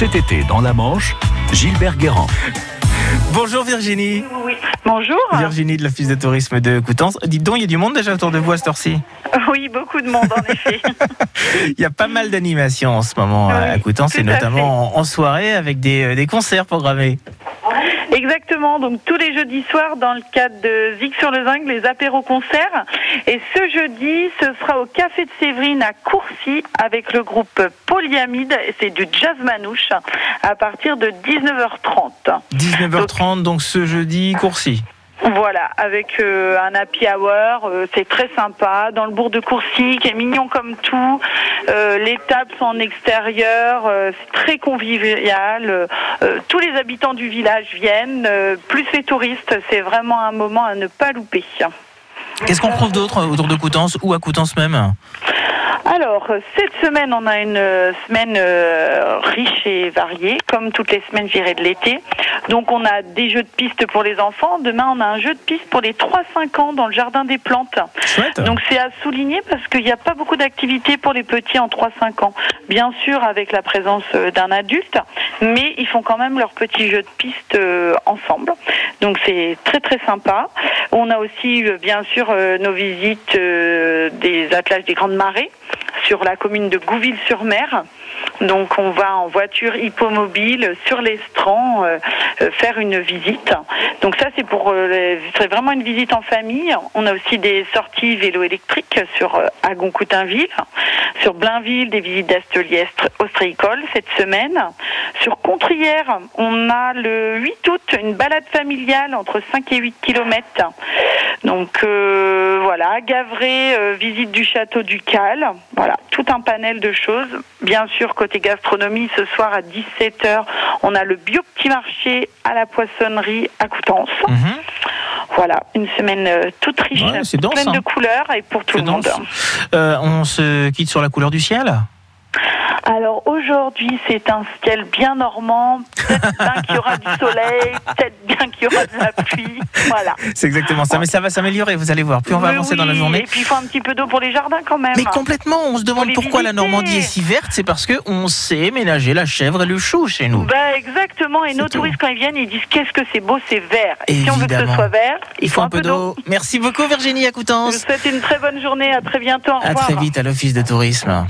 Cet été, dans la Manche, Gilbert Guérand. Bonjour Virginie. Oui. Bonjour. Virginie de l'Office de tourisme de Coutances. Dites donc, il y a du monde déjà autour de vous à cette heure-ci Oui, beaucoup de monde en effet. Il y a pas mal d'animations en ce moment Oui, à Coutances et notamment en, en soirée avec des, euh, des concerts programmés. Donc tous les jeudis soirs, dans le cadre de Zig sur le Zinc, les apéros concerts. Et ce jeudi, ce sera au Café de Séverine à Courcy avec le groupe Polyamide. C'est du jazz manouche à partir de 19h30. 19h30, donc ce jeudi, Courcy. Voilà, avec euh, un happy hour, euh, c'est très sympa, dans le bourg de Courcy, qui est mignon comme tout. Euh, les tables sont en extérieur, euh, c'est très convivial. Tous les habitants du village viennent, plus les touristes, c'est vraiment un moment à ne pas louper. Qu'est-ce qu'on trouve d'autre autour de Coutances ou à Coutances même? Alors, cette semaine, on a une euh, semaine euh, riche et variée, comme toutes les semaines, j'irai de l'été. Donc, on a des jeux de piste pour les enfants. Demain, on a un jeu de piste pour les 3-5 ans dans le jardin des plantes. Chouette. Donc, c'est à souligner parce qu'il n'y a pas beaucoup d'activités pour les petits en 3-5 ans. Bien sûr, avec la présence euh, d'un adulte, mais ils font quand même leur petit jeu de piste euh, ensemble. Donc, c'est très, très sympa. On a aussi, euh, bien sûr, nos visites des attelages des Grandes Marées sur la commune de Gouville-sur-Mer. Donc on va en voiture hippomobile sur l'estran euh, euh, faire une visite. Donc ça c'est pour euh, c'est vraiment une visite en famille. On a aussi des sorties vélo électriques sur euh, Agon-Coutainville, sur Blainville des visites d'ateliers ostréicoles cette semaine. Sur Contrière, on a le 8 août une balade familiale entre 5 et 8 kilomètres. Donc euh, voilà, à Gavray, euh, visite du château du Cal. Voilà, tout un panel de choses. Bien sûr, côté gastronomie, ce soir à 17h, on a le bio petit marché à la poissonnerie à Coutances. Mhm. Voilà, une semaine euh, toute riche, Ouais, c'est dense, pleine hein. de couleurs et pour tout le monde. Euh, on se quitte sur la couleur du ciel? Alors aujourd'hui, c'est un ciel bien normand. Peut-être qu'il y aura du soleil, peut-être qu'il y aura de la pluie. Voilà. C'est exactement ça, mais ça va s'améliorer, vous allez voir. Plus on va Mais avancer dans la journée. Et puis il faut un petit peu d'eau pour les jardins quand même. Mais complètement, on se demande pourquoi la. Normandie est si verte, c'est parce qu'on sait ménager la chèvre et le chou chez nous. Bah exactement, et nos tout. touristes quand ils viennent, ils disent qu'est-ce que c'est beau, c'est vert. Et si on veut que ce soit vert, il, faut un peu d'eau. Merci beaucoup Virginie à Je vous souhaite une très bonne journée, à très bientôt, au À revoir. très vite à l'Office de tourisme.